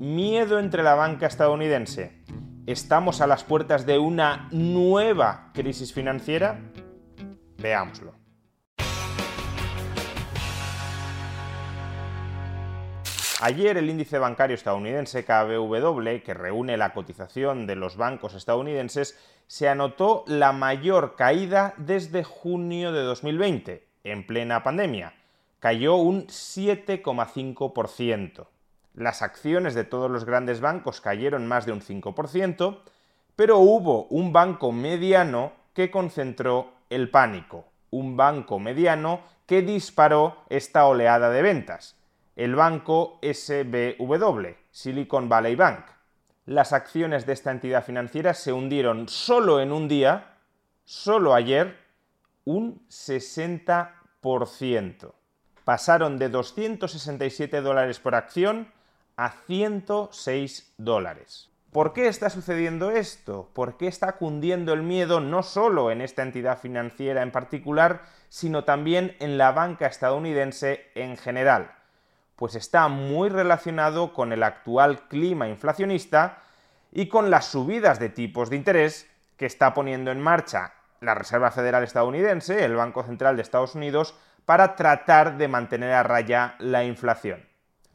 Miedo entre la banca estadounidense. ¿Estamos a las puertas de una nueva crisis financiera? Veámoslo. Ayer el índice bancario estadounidense KBW, que reúne la cotización de los bancos estadounidenses, se anotó la mayor caída desde junio de 2020, en plena pandemia. Cayó un 7,5%. Las acciones de todos los grandes bancos cayeron más de un 5%, pero hubo un banco mediano que concentró el pánico, un banco mediano que disparó esta oleada de ventas el banco SBW, Silicon Valley Bank. Las acciones de esta entidad financiera se hundieron solo en un día, solo ayer, un 60%. Pasaron de 267 dólares por acción a 106 dólares. ¿Por qué está sucediendo esto? ¿Por qué está cundiendo el miedo no solo en esta entidad financiera en particular, sino también en la banca estadounidense en general? pues está muy relacionado con el actual clima inflacionista y con las subidas de tipos de interés que está poniendo en marcha la Reserva Federal estadounidense, el Banco Central de Estados Unidos, para tratar de mantener a raya la inflación.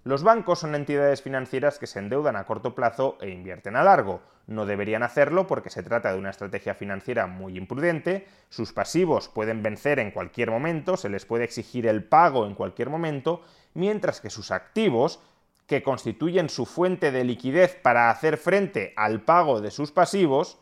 Los bancos son entidades financieras que se endeudan a corto plazo e invierten a largo. No deberían hacerlo porque se trata de una estrategia financiera muy imprudente, sus pasivos pueden vencer en cualquier momento, se les puede exigir el pago en cualquier momento, mientras que sus activos, que constituyen su fuente de liquidez para hacer frente al pago de sus pasivos,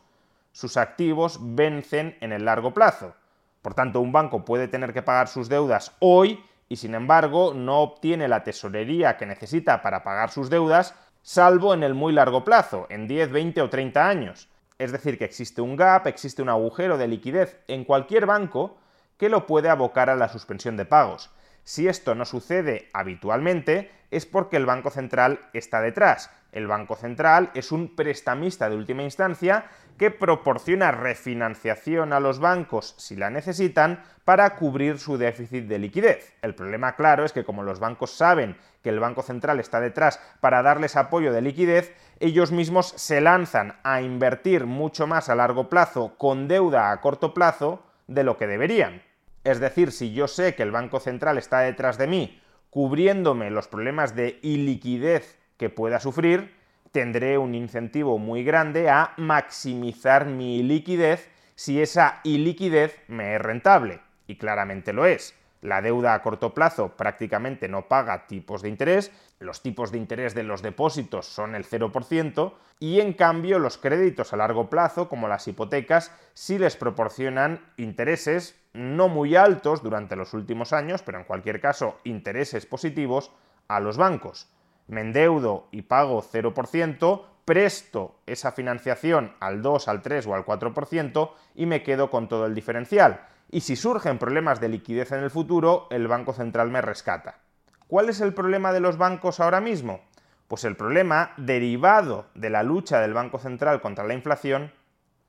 sus activos vencen en el largo plazo. Por tanto, un banco puede tener que pagar sus deudas hoy y sin embargo no obtiene la tesorería que necesita para pagar sus deudas, salvo en el muy largo plazo, en 10, 20 o 30 años. Es decir, que existe un gap, existe un agujero de liquidez en cualquier banco que lo puede abocar a la suspensión de pagos. Si esto no sucede habitualmente, es porque el Banco Central está detrás. El Banco Central es un prestamista de última instancia que proporciona refinanciación a los bancos si la necesitan para cubrir su déficit de liquidez. El problema claro es que como los bancos saben que el Banco Central está detrás para darles apoyo de liquidez, ellos mismos se lanzan a invertir mucho más a largo plazo con deuda a corto plazo de lo que deberían. Es decir, si yo sé que el Banco Central está detrás de mí cubriéndome los problemas de iliquidez que pueda sufrir, tendré un incentivo muy grande a maximizar mi liquidez si esa iliquidez me es rentable. Y claramente lo es. La deuda a corto plazo prácticamente no paga tipos de interés, los tipos de interés de los depósitos son el 0% y en cambio los créditos a largo plazo, como las hipotecas, sí les proporcionan intereses no muy altos durante los últimos años, pero en cualquier caso intereses positivos a los bancos. Me endeudo y pago 0%, presto esa financiación al 2, al 3 o al 4% y me quedo con todo el diferencial y si surgen problemas de liquidez en el futuro, el Banco Central me rescata. ¿Cuál es el problema de los bancos ahora mismo? Pues el problema derivado de la lucha del Banco Central contra la inflación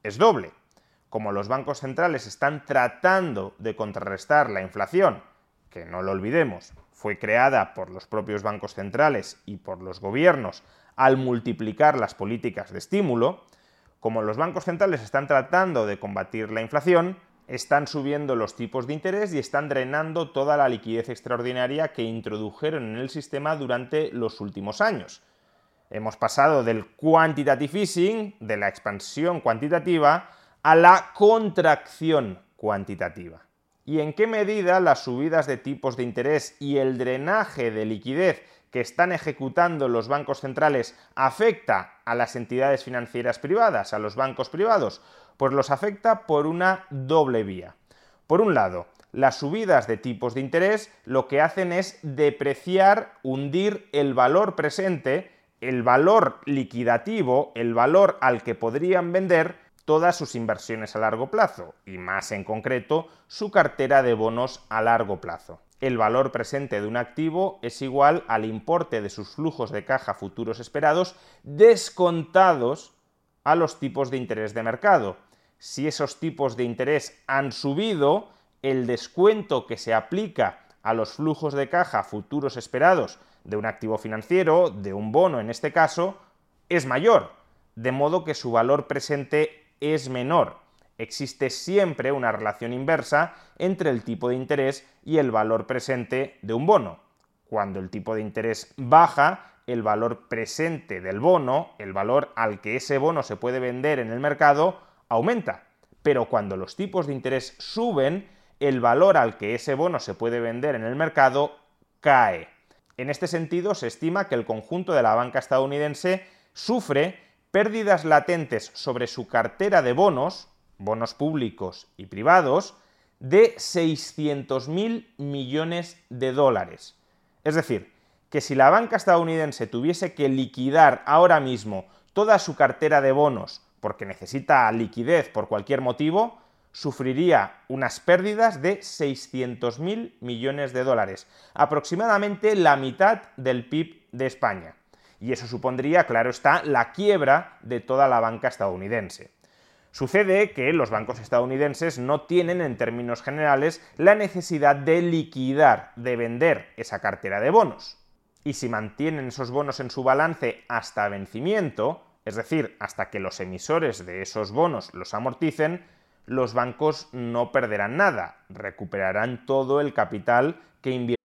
es doble. Como los bancos centrales están tratando de contrarrestar la inflación, que no lo olvidemos, fue creada por los propios bancos centrales y por los gobiernos al multiplicar las políticas de estímulo, como los bancos centrales están tratando de combatir la inflación, están subiendo los tipos de interés y están drenando toda la liquidez extraordinaria que introdujeron en el sistema durante los últimos años. Hemos pasado del quantitative easing, de la expansión cuantitativa, a la contracción cuantitativa. ¿Y en qué medida las subidas de tipos de interés y el drenaje de liquidez que están ejecutando los bancos centrales afecta a las entidades financieras privadas, a los bancos privados? Pues los afecta por una doble vía. Por un lado, las subidas de tipos de interés lo que hacen es depreciar, hundir el valor presente, el valor liquidativo, el valor al que podrían vender todas sus inversiones a largo plazo, y más en concreto su cartera de bonos a largo plazo. El valor presente de un activo es igual al importe de sus flujos de caja futuros esperados descontados a los tipos de interés de mercado. Si esos tipos de interés han subido, el descuento que se aplica a los flujos de caja futuros esperados de un activo financiero, de un bono en este caso, es mayor, de modo que su valor presente es menor. Existe siempre una relación inversa entre el tipo de interés y el valor presente de un bono. Cuando el tipo de interés baja, el valor presente del bono, el valor al que ese bono se puede vender en el mercado, aumenta. Pero cuando los tipos de interés suben, el valor al que ese bono se puede vender en el mercado cae. En este sentido, se estima que el conjunto de la banca estadounidense sufre pérdidas latentes sobre su cartera de bonos, bonos públicos y privados, de 600.000 millones de dólares. Es decir, que si la banca estadounidense tuviese que liquidar ahora mismo toda su cartera de bonos porque necesita liquidez por cualquier motivo, sufriría unas pérdidas de 600.000 millones de dólares, aproximadamente la mitad del PIB de España. Y eso supondría, claro está, la quiebra de toda la banca estadounidense. Sucede que los bancos estadounidenses no tienen, en términos generales, la necesidad de liquidar, de vender esa cartera de bonos. Y si mantienen esos bonos en su balance hasta vencimiento, es decir, hasta que los emisores de esos bonos los amorticen, los bancos no perderán nada, recuperarán todo el capital que invirtieron.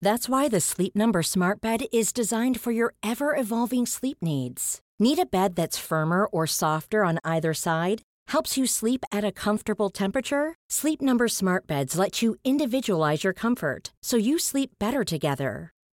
That's why the Sleep Number Smart Bed is designed for your ever-evolving sleep needs. Need a bed that's firmer or softer on either side? Helps you sleep at a comfortable temperature? Sleep Number Smart Beds let you individualize your comfort so you sleep better together.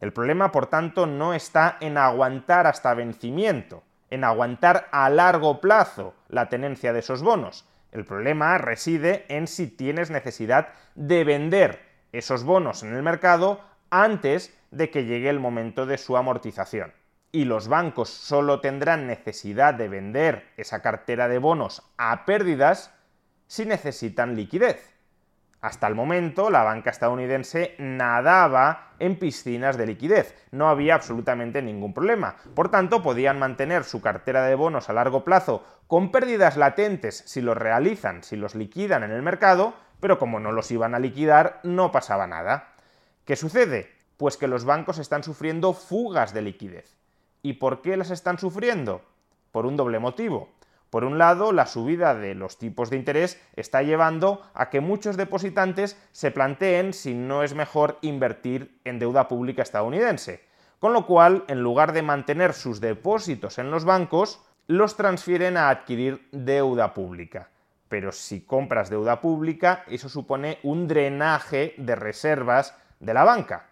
El problema, por tanto, no está en aguantar hasta vencimiento, en aguantar a largo plazo la tenencia de esos bonos. El problema reside en si tienes necesidad de vender esos bonos en el mercado antes de que llegue el momento de su amortización y los bancos solo tendrán necesidad de vender esa cartera de bonos a pérdidas si necesitan liquidez. Hasta el momento, la banca estadounidense nadaba en piscinas de liquidez, no había absolutamente ningún problema. Por tanto, podían mantener su cartera de bonos a largo plazo con pérdidas latentes si los realizan, si los liquidan en el mercado, pero como no los iban a liquidar, no pasaba nada. ¿Qué sucede? Pues que los bancos están sufriendo fugas de liquidez. ¿Y por qué las están sufriendo? Por un doble motivo. Por un lado, la subida de los tipos de interés está llevando a que muchos depositantes se planteen si no es mejor invertir en deuda pública estadounidense. Con lo cual, en lugar de mantener sus depósitos en los bancos, los transfieren a adquirir deuda pública. pero si compras deuda pública, eso supone un drenaje de reservas de la banca.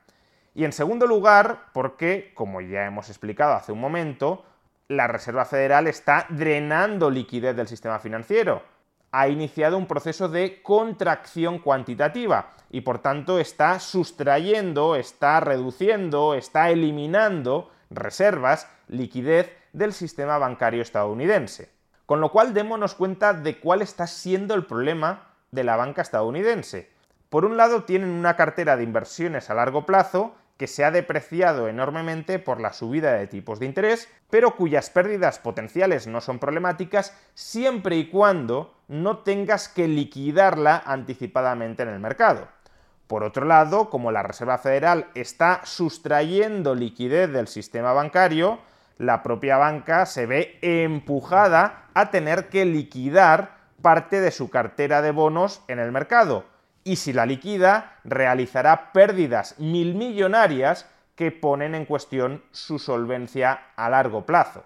Y en segundo lugar, porque, como ya hemos explicado hace un momento, la Reserva Federal está drenando liquidez del sistema financiero. Ha iniciado un proceso de contracción cuantitativa y por tanto está sustrayendo, está reduciendo, está eliminando reservas, liquidez del sistema bancario estadounidense. Con lo cual démonos cuenta de cuál está siendo el problema de la banca estadounidense. Por un lado tienen una cartera de inversiones a largo plazo que se ha depreciado enormemente por la subida de tipos de interés, pero cuyas pérdidas potenciales no son problemáticas siempre y cuando no tengas que liquidarla anticipadamente en el mercado. Por otro lado, como la Reserva Federal está sustrayendo liquidez del sistema bancario, la propia banca se ve empujada a tener que liquidar parte de su cartera de bonos en el mercado. Y si la liquida, realizará pérdidas milmillonarias que ponen en cuestión su solvencia a largo plazo.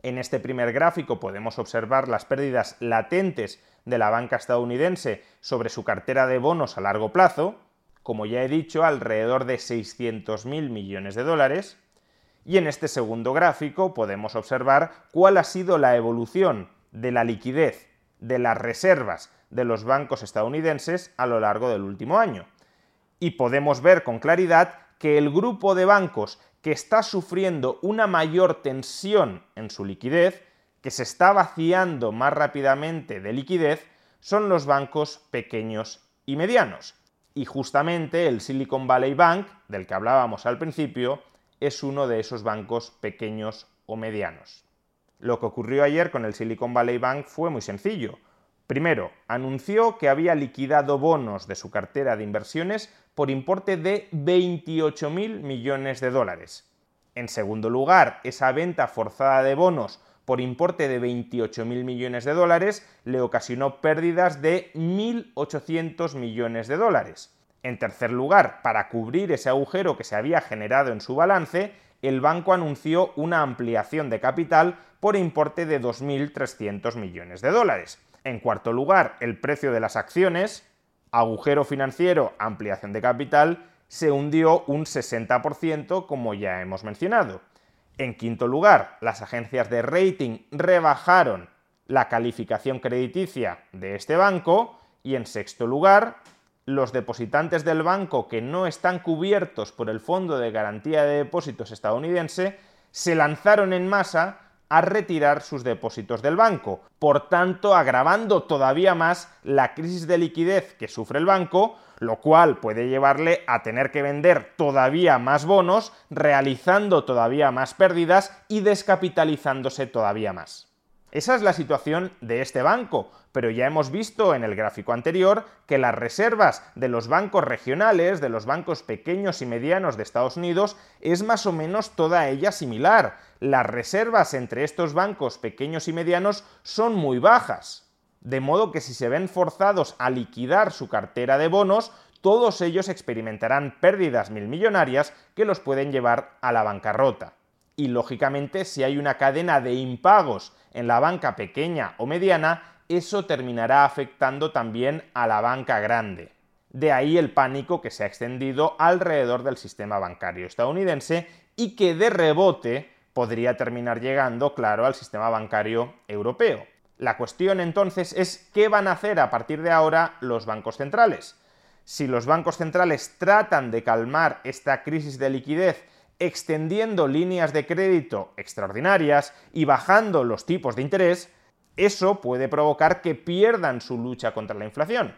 En este primer gráfico podemos observar las pérdidas latentes de la banca estadounidense sobre su cartera de bonos a largo plazo, como ya he dicho, alrededor de 600.000 millones de dólares, y en este segundo gráfico podemos observar cuál ha sido la evolución de la liquidez de las reservas de los bancos estadounidenses a lo largo del último año. Y podemos ver con claridad que el grupo de bancos que está sufriendo una mayor tensión en su liquidez, que se está vaciando más rápidamente de liquidez, son los bancos pequeños y medianos. Y justamente el Silicon Valley Bank, del que hablábamos al principio, es uno de esos bancos pequeños o medianos. Lo que ocurrió ayer con el Silicon Valley Bank fue muy sencillo. Primero, anunció que había liquidado bonos de su cartera de inversiones por importe de 28.000 millones de dólares. En segundo lugar, esa venta forzada de bonos por importe de 28.000 millones de dólares le ocasionó pérdidas de 1.800 millones de dólares. En tercer lugar, para cubrir ese agujero que se había generado en su balance, el banco anunció una ampliación de capital por importe de 2.300 millones de dólares. En cuarto lugar, el precio de las acciones, agujero financiero, ampliación de capital, se hundió un 60%, como ya hemos mencionado. En quinto lugar, las agencias de rating rebajaron la calificación crediticia de este banco. Y en sexto lugar, los depositantes del banco que no están cubiertos por el Fondo de Garantía de Depósitos estadounidense se lanzaron en masa a retirar sus depósitos del banco, por tanto agravando todavía más la crisis de liquidez que sufre el banco, lo cual puede llevarle a tener que vender todavía más bonos, realizando todavía más pérdidas y descapitalizándose todavía más. Esa es la situación de este banco, pero ya hemos visto en el gráfico anterior que las reservas de los bancos regionales, de los bancos pequeños y medianos de Estados Unidos, es más o menos toda ella similar. Las reservas entre estos bancos pequeños y medianos son muy bajas. De modo que si se ven forzados a liquidar su cartera de bonos, todos ellos experimentarán pérdidas milmillonarias que los pueden llevar a la bancarrota y lógicamente si hay una cadena de impagos en la banca pequeña o mediana, eso terminará afectando también a la banca grande. De ahí el pánico que se ha extendido alrededor del sistema bancario estadounidense y que de rebote podría terminar llegando, claro, al sistema bancario europeo. La cuestión entonces es qué van a hacer a partir de ahora los bancos centrales. Si los bancos centrales tratan de calmar esta crisis de liquidez extendiendo líneas de crédito extraordinarias y bajando los tipos de interés, eso puede provocar que pierdan su lucha contra la inflación.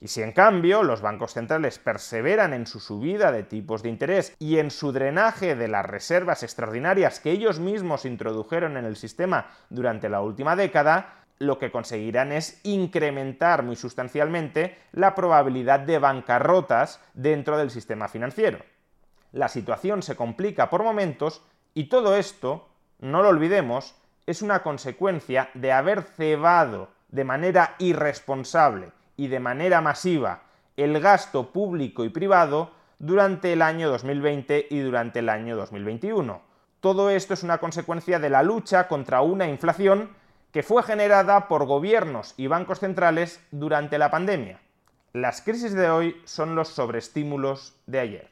Y si en cambio los bancos centrales perseveran en su subida de tipos de interés y en su drenaje de las reservas extraordinarias que ellos mismos introdujeron en el sistema durante la última década, lo que conseguirán es incrementar muy sustancialmente la probabilidad de bancarrotas dentro del sistema financiero la situación se complica por momentos y todo esto, no lo olvidemos, es una consecuencia de haber cebado de manera irresponsable y de manera masiva el gasto público y privado durante el año 2020 y durante el año 2021. Todo esto es una consecuencia de la lucha contra una inflación que fue generada por gobiernos y bancos centrales durante la pandemia. Las crisis de hoy son los sobreestímulos de ayer.